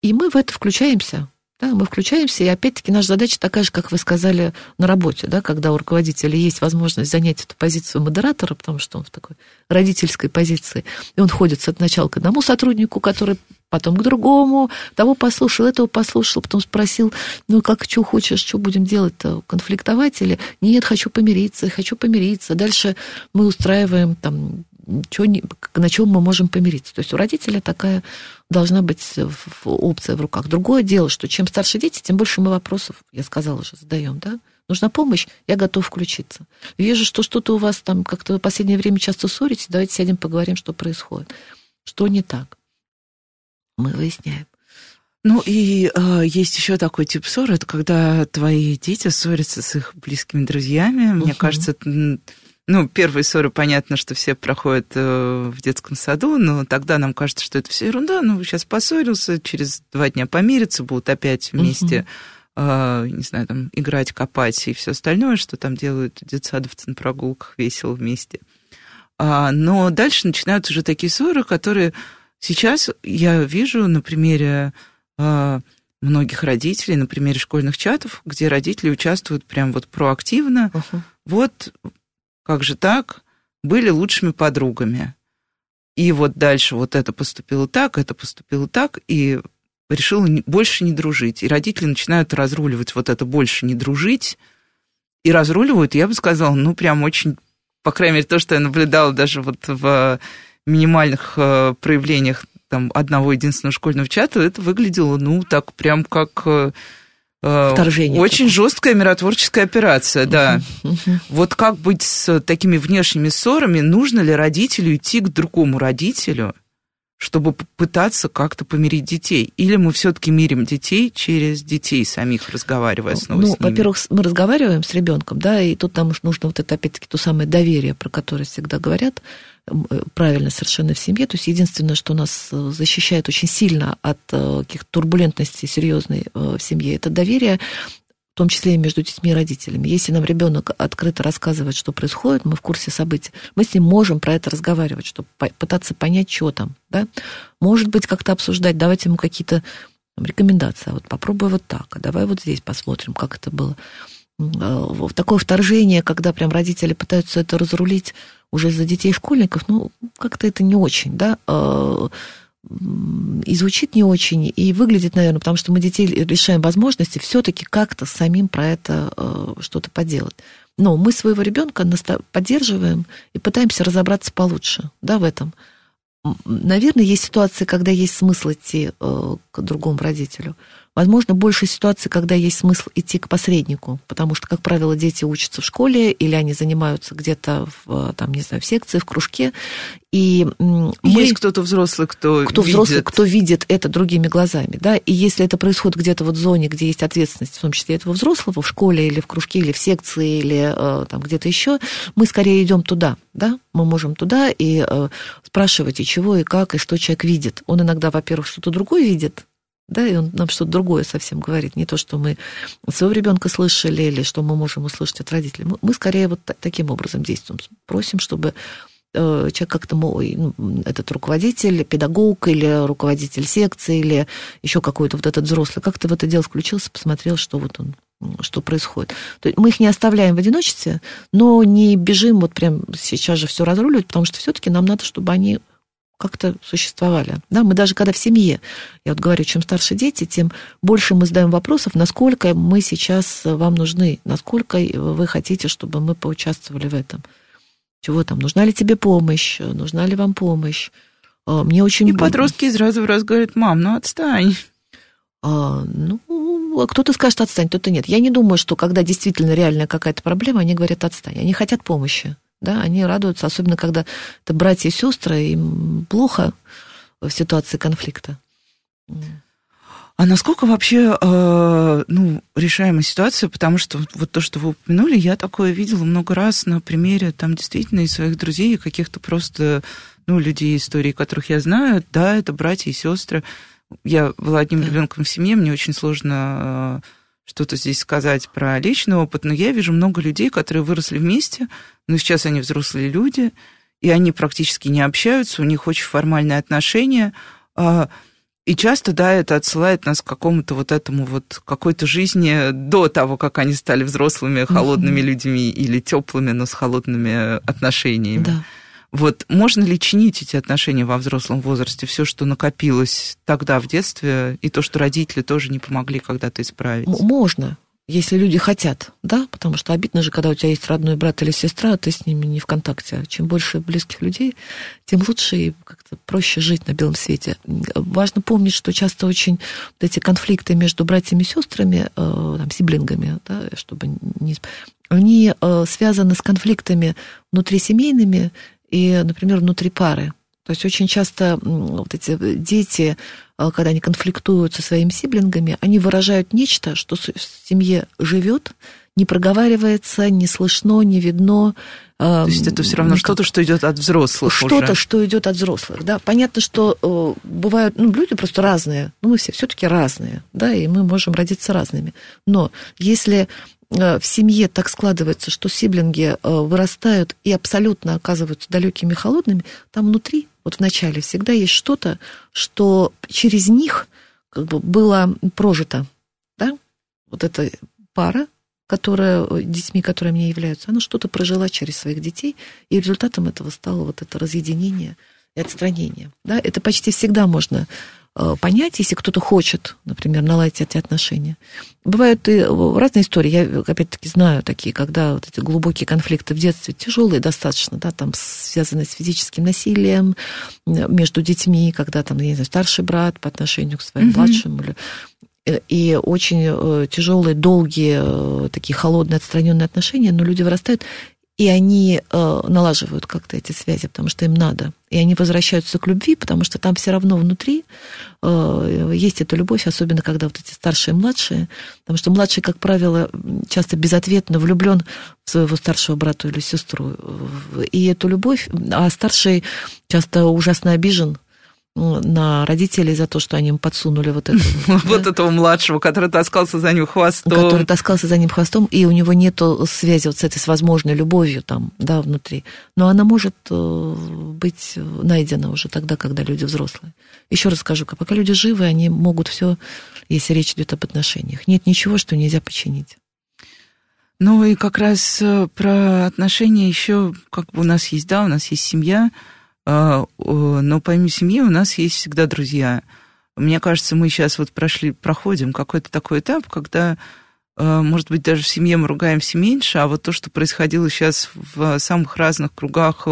C: И мы в это включаемся. Да, мы включаемся, и опять-таки наша задача такая же, как вы сказали, на работе, да, когда у руководителя есть возможность занять эту позицию модератора, потому что он в такой родительской позиции, и он ходит сначала к одному сотруднику, который потом к другому, того послушал, этого послушал, потом спросил, ну как, что хочешь, что будем делать-то, конфликтовать или нет, хочу помириться, хочу помириться. Дальше мы устраиваем там чё, на чем мы можем помириться. То есть у родителя такая должна быть опция в руках. Другое дело, что чем старше дети, тем больше мы вопросов, я сказала уже, задаем, да? Нужна помощь, я готов включиться. Вижу, что что-то у вас там как-то в последнее время часто ссоритесь, давайте сядем поговорим, что происходит. Что не так? Мы выясняем.
B: Ну и э, есть еще такой тип ссоры, это когда твои дети ссорятся с их близкими друзьями. Мне кажется, ну, первые ссоры, понятно, что все проходят э, в детском саду, но тогда нам кажется, что это все ерунда. Ну, сейчас поссорился, через два дня помирятся, будут опять вместе, э, не знаю, там, играть, копать и все остальное, что там делают детсадовцы на прогулках весело вместе. А, но дальше начинаются уже такие ссоры, которые сейчас я вижу на примере э, многих родителей, на примере школьных чатов, где родители участвуют прям вот проактивно. Uh-huh. Вот как же так? Были лучшими подругами. И вот дальше вот это поступило так, это поступило так, и решила больше не дружить. И родители начинают разруливать вот это больше не дружить, и разруливают, я бы сказала, ну, прям очень, по крайней мере, то, что я наблюдала даже вот в минимальных э, проявлениях там одного единственного школьного чата, это выглядело, ну, так прям как э, Э, Вторжение. Очень жесткая миротворческая операция, да. Uh-huh, uh-huh. Вот как быть с такими внешними ссорами? Нужно ли родителю идти к другому родителю, чтобы пытаться как-то помирить детей? Или мы все-таки мирим детей через детей самих, разговаривая снова
C: ну,
B: с ними?
C: Во-первых, мы разговариваем с ребенком, да, и тут нам нужно вот это, опять-таки, то самое доверие, про которое всегда говорят, Э, правильно совершенно в семье. То есть единственное, что нас э, защищает очень сильно от э, каких-то турбулентностей серьезной в семье, это доверие, в том числе и между детьми и родителями. Если нам ребенок открыто рассказывает, что происходит, мы в курсе событий, мы с ним можем про это разговаривать, чтобы пытаться понять, что там. Да? Может быть, как-то обсуждать, давать ему какие-то рекомендации. А вот попробуй вот так, а давай вот здесь посмотрим, как это было. Такое вторжение, когда прям родители пытаются это разрулить, уже за детей школьников, ну, как-то это не очень, да, а, и звучит не очень, и выглядит, наверное, потому что мы детей лишаем возможности все-таки как-то самим про это а, что-то поделать. Но мы своего ребенка поддерживаем и пытаемся разобраться получше, да, в этом. Наверное, есть ситуации, когда есть смысл идти а, к другому родителю. Возможно, больше ситуаций, когда есть смысл идти к посреднику, потому что, как правило, дети учатся в школе или они занимаются где-то в, там, не знаю, в секции, в кружке, и
B: мы, есть кто-то взрослый, кто,
C: кто
B: видит.
C: взрослый, кто видит это другими глазами, да, и если это происходит где-то вот в зоне, где есть ответственность, в том числе этого взрослого, в школе или в кружке, или в секции, или э, там где-то еще, мы скорее идем туда, да, мы можем туда и э, спрашивать, и чего, и как, и что человек видит. Он иногда, во-первых, что-то другое видит, да, и он нам что-то другое совсем говорит, не то, что мы своего ребенка слышали или что мы можем услышать от родителей. Мы, мы скорее вот таким образом действуем, просим, чтобы Э, человек как-то, ну, этот руководитель, педагог или руководитель секции, или еще какой-то вот этот взрослый, как-то в это дело включился, посмотрел, что вот он что происходит. То есть мы их не оставляем в одиночестве, но не бежим вот прям сейчас же все разруливать, потому что все-таки нам надо, чтобы они как-то существовали. Да, мы даже когда в семье, я вот говорю, чем старше дети, тем больше мы задаем вопросов, насколько мы сейчас вам нужны, насколько вы хотите, чтобы мы поучаствовали в этом. Чего там? Нужна ли тебе помощь? Нужна ли вам помощь? А, мне очень...
B: И подростки из раза в раз говорят, мам, ну отстань.
C: А, ну, кто-то скажет отстань, кто-то нет. Я не думаю, что когда действительно реальная какая-то проблема, они говорят отстань. Они хотят помощи. Да, они радуются, особенно когда это братья и сестры, им плохо в ситуации конфликта.
B: А насколько вообще э, ну, решаемая ситуация, потому что вот то, что вы упомянули, я такое видела много раз на примере там действительно и своих друзей, и каких-то просто ну, людей, истории которых я знаю, да, это братья и сестры. Я была одним ребенком в семье, мне очень сложно э, что-то здесь сказать про личный опыт, но я вижу много людей, которые выросли вместе, но сейчас они взрослые люди, и они практически не общаются, у них очень формальные отношения. Э, и часто, да, это отсылает нас к какому-то вот этому вот какой-то жизни до того, как они стали взрослыми, холодными людьми или теплыми, но с холодными отношениями.
C: Да.
B: Вот можно ли чинить эти отношения во взрослом возрасте, все, что накопилось тогда в детстве, и то, что родители тоже не помогли когда-то исправить?
C: Можно если люди хотят, да, потому что обидно же, когда у тебя есть родной брат или сестра, а ты с ними не в контакте. Чем больше близких людей, тем лучше и как-то проще жить на белом свете. Важно помнить, что часто очень вот эти конфликты между братьями и сестрами, э, там, сиблингами, да, чтобы не... Они э, связаны с конфликтами внутрисемейными и, например, внутри пары. То есть очень часто вот эти дети, а, когда они конфликтуют со своими сиблингами, они выражают нечто, что в семье живет, не проговаривается, не слышно, не видно.
B: А, То есть это все равно что-то, что идет от взрослых.
C: Что-то, что идет от взрослых, да. Понятно, что э, бывают, ну, люди просто разные, ну, мы все все-таки разные, да, и мы можем родиться разными. Но если в семье так складывается, что сиблинги э, вырастают и абсолютно оказываются далекими и холодными, там внутри, вот в начале, всегда есть что-то, что через них как бы было прожито. Да? Вот эта пара, которая, э, детьми, которые мне являются, она что-то прожила через своих детей, и результатом этого стало вот это разъединение и отстранение. Да? Это почти всегда можно Э, понять, если кто-то хочет, например, наладить эти отношения. Бывают и разные истории. Я, опять-таки, знаю такие, когда вот эти глубокие конфликты в детстве тяжелые достаточно, да, там связанные с физическим насилием между детьми, когда там, я не знаю, старший брат по отношению к своим mm-hmm. младшим или э, и очень э, тяжелые, долгие, такие холодные, отстраненные отношения, но люди вырастают, и они э, налаживают как-то эти связи, потому что им надо. И они возвращаются к любви, потому что там все равно внутри э, есть эта любовь, особенно когда вот эти старшие и младшие, потому что младший, как правило, часто безответно влюблен в своего старшего брата или сестру. И эту любовь, а старший часто ужасно обижен, на родителей за то, что они им подсунули вот это.
B: Вот этого младшего, который таскался за ним хвостом.
C: Который таскался за ним хвостом, и у него нет связи вот с этой, с возможной любовью там, да, внутри. Но она может э, быть найдена уже тогда, когда люди взрослые. Еще раз скажу, пока люди живы, они могут все, если речь идет об отношениях. Нет ничего, что нельзя починить.
B: Ну и как раз э, про отношения еще, как бы у нас есть, да, у нас есть семья, но помимо семьи у нас есть всегда друзья. Мне кажется, мы сейчас вот прошли, проходим какой-то такой этап, когда, а, может быть, даже в семье мы ругаемся меньше, а вот то, что происходило сейчас в самых разных кругах,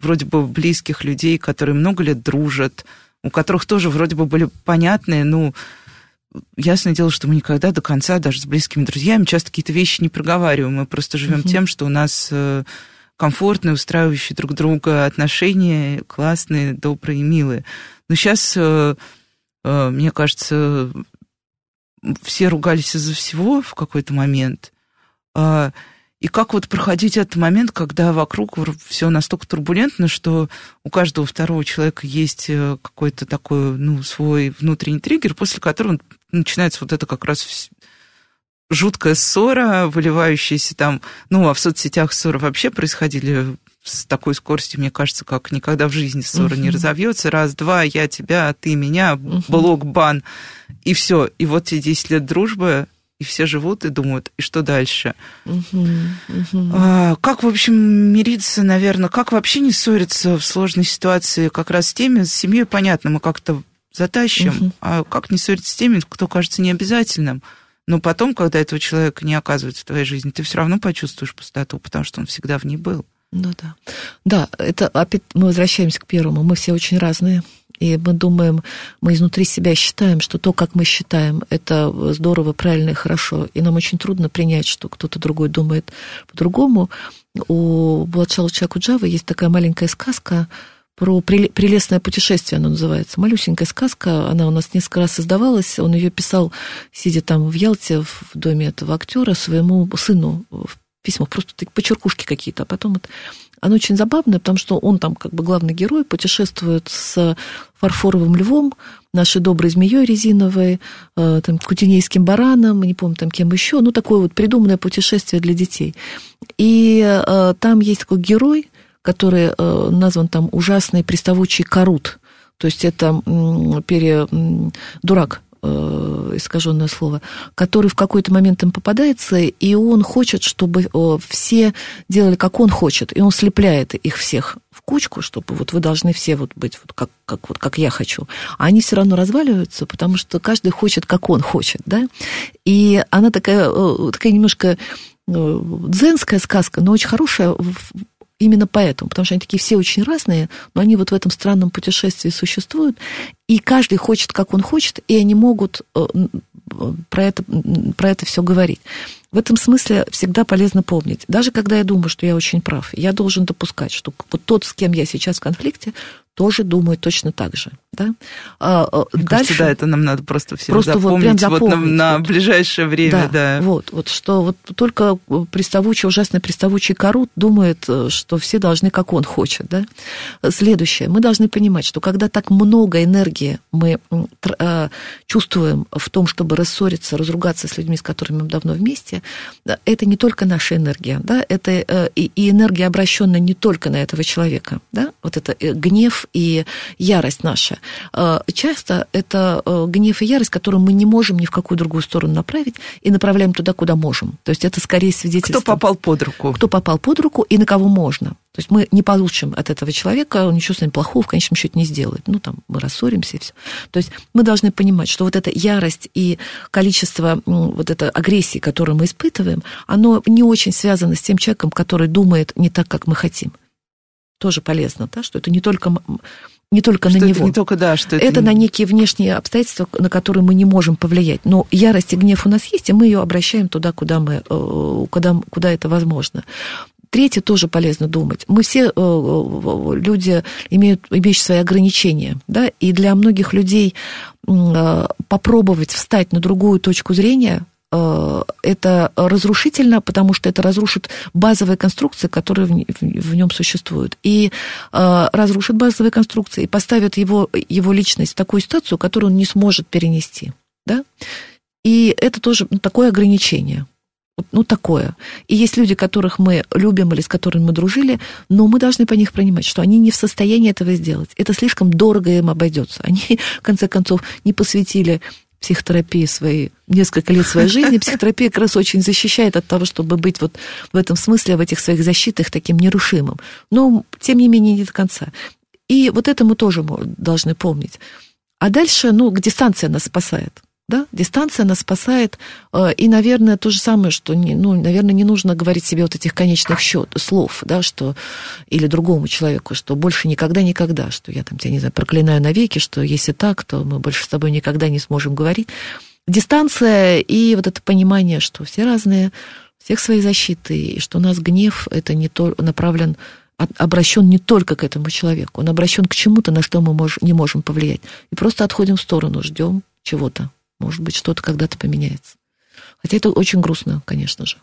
B: вроде бы близких людей, которые много лет дружат, у которых тоже вроде бы были понятные, ну, ясное дело, что мы никогда до конца, даже с близкими друзьями, часто какие-то вещи не проговариваем. Мы просто живем mm-hmm. тем, что у нас э, комфортные, устраивающие друг друга отношения, классные, добрые, милые. Но сейчас, э, э, мне кажется, все ругались из-за всего в какой-то момент. А, и как вот проходить этот момент, когда вокруг все настолько турбулентно, что у каждого второго человека есть э, какой-то такой, ну, свой внутренний триггер, после которого начинается вот это как раз жуткая ссора, выливающаяся там, ну, а в соцсетях ссоры вообще происходили с такой скоростью, мне кажется, как никогда в жизни ссора uh-huh. не разовьется. Раз, два, я тебя, а ты меня, uh-huh. блок, бан, и все. И вот тебе 10 лет дружбы, и все живут и думают, и что дальше? Uh-huh, uh-huh. А, как, в общем, мириться, наверное, как вообще не ссориться в сложной ситуации как раз с теми, с семьей, понятно, мы как-то затащим, uh-huh. а как не ссориться с теми, кто кажется необязательным? Но потом, когда этого человека не оказывается в твоей жизни, ты все равно почувствуешь пустоту, потому что он всегда в ней был.
C: Ну да. Да, это опять мы возвращаемся к первому. Мы все очень разные. И мы думаем, мы изнутри себя считаем, что то, как мы считаем, это здорово, правильно и хорошо. И нам очень трудно принять, что кто-то другой думает по-другому. У Буладшала Чакуджавы есть такая маленькая сказка про прелестное путешествие, она называется. Малюсенькая сказка, она у нас несколько раз создавалась. Он ее писал, сидя там в Ялте, в доме этого актера, своему сыну в письмах, просто такие почеркушки какие-то. А потом это оно очень забавное, потому что он там как бы главный герой, путешествует с фарфоровым львом, нашей доброй змеей резиновой, э, там, кутинейским бараном, не помню там кем еще, ну, такое вот придуманное путешествие для детей. И э, там есть такой герой, который э, назван там ужасный приставучий корут, то есть это пере, дурак, Э, искаженное слово, который в какой-то момент им попадается, и он хочет, чтобы все делали, как он хочет, и он слепляет их всех в кучку, чтобы вот вы должны все вот быть вот как, как, вот как я хочу. А они все равно разваливаются, потому что каждый хочет, как он хочет, да. И она такая, э, такая немножко э, дзенская сказка, но очень хорошая именно поэтому, потому что они такие все очень разные, но они вот в этом странном путешествии существуют, и каждый хочет, как он хочет, и они могут э, про это, про это все говорить. В этом смысле всегда полезно помнить. Даже когда я думаю, что я очень прав, я должен допускать, что вот тот, с кем я сейчас в конфликте, тоже думают точно так же. Да?
B: А, а Мне Дальше, кажется, да, это нам надо просто всем просто запомнить, вот, запомнить, вот на, на вот. ближайшее время. Да,
C: да, Вот, вот что вот только приставучий, ужасный приставучий корут думает, э, что все должны, как он хочет. Да? Следующее. Мы должны понимать, что когда так много энергии мы э, чувствуем в том, чтобы рассориться, разругаться с людьми, с которыми мы давно вместе, это не только наша энергия, да, это э, и, и энергия, обращенная не только на этого человека, да, вот это гнев, и ярость наша. Э, часто это э, гнев и ярость, которую мы не можем ни в какую другую сторону направить, и направляем туда, куда можем. То есть это скорее свидетельство...
B: Кто попал под руку.
C: Кто попал под руку и на кого можно. То есть мы не получим от этого человека, он ничего с нами плохого в конечном счете не сделает. Ну, там, мы рассоримся и все. То есть мы должны понимать, что вот эта ярость и количество вот этой агрессии, которую мы испытываем, оно не очень связано с тем человеком, который думает не так, как мы хотим тоже полезно, да, что это не только не только что на него.
B: не только, да, что
C: это... это на некие внешние обстоятельства, на которые мы не можем повлиять. Но ярость и гнев у нас есть, и мы ее обращаем туда, куда, мы, э, куда, куда это возможно. Третье тоже полезно думать. Мы все э, э, люди имеют, имеющие свои ограничения, да, и для многих людей попробовать встать на другую точку зрения это разрушительно, потому что это разрушит базовые конструкции, которые в, в нем существуют. И э, разрушит базовые конструкции и поставит его, его личность в такую ситуацию, которую он не сможет перенести. Да? И это тоже ну, такое ограничение. Ну, такое. И есть люди, которых мы любим или с которыми мы дружили, но мы должны по них понимать, что они не в состоянии этого сделать. Это слишком дорого им обойдется. Они, в конце концов, не посвятили психотерапии свои, несколько лет своей жизни, психотерапия как раз очень защищает от того, чтобы быть вот в этом смысле, в этих своих защитах таким нерушимым. Но, тем не менее, не до конца. И вот это мы тоже должны помнить. А дальше, ну, дистанция нас спасает да, дистанция нас спасает, э, и, наверное, то же самое, что, не, ну, наверное, не нужно говорить себе вот этих конечных счет, слов, да, что, или другому человеку, что больше никогда-никогда, что я там тебя, не знаю, проклинаю навеки, что если так, то мы больше с тобой никогда не сможем говорить. дистанция и вот это понимание, что все разные, всех свои защиты, и что у нас гнев это не то направлен обращен не только к этому человеку, он обращен к чему-то, на что мы мож, не можем повлиять. И просто отходим в сторону, ждем чего-то. Может быть, что-то когда-то поменяется. Хотя это очень грустно, конечно же.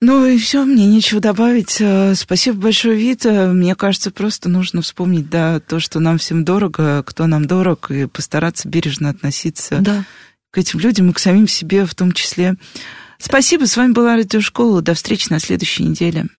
B: Ну и все, мне нечего добавить. Э, спасибо большое, Вита. Мне кажется, просто нужно вспомнить, да, то, что нам всем дорого, кто нам дорог, и постараться бережно относиться
C: да.
B: к этим людям и к самим себе в том числе. Спасибо, с вами была Радиошкола. До встречи на следующей неделе.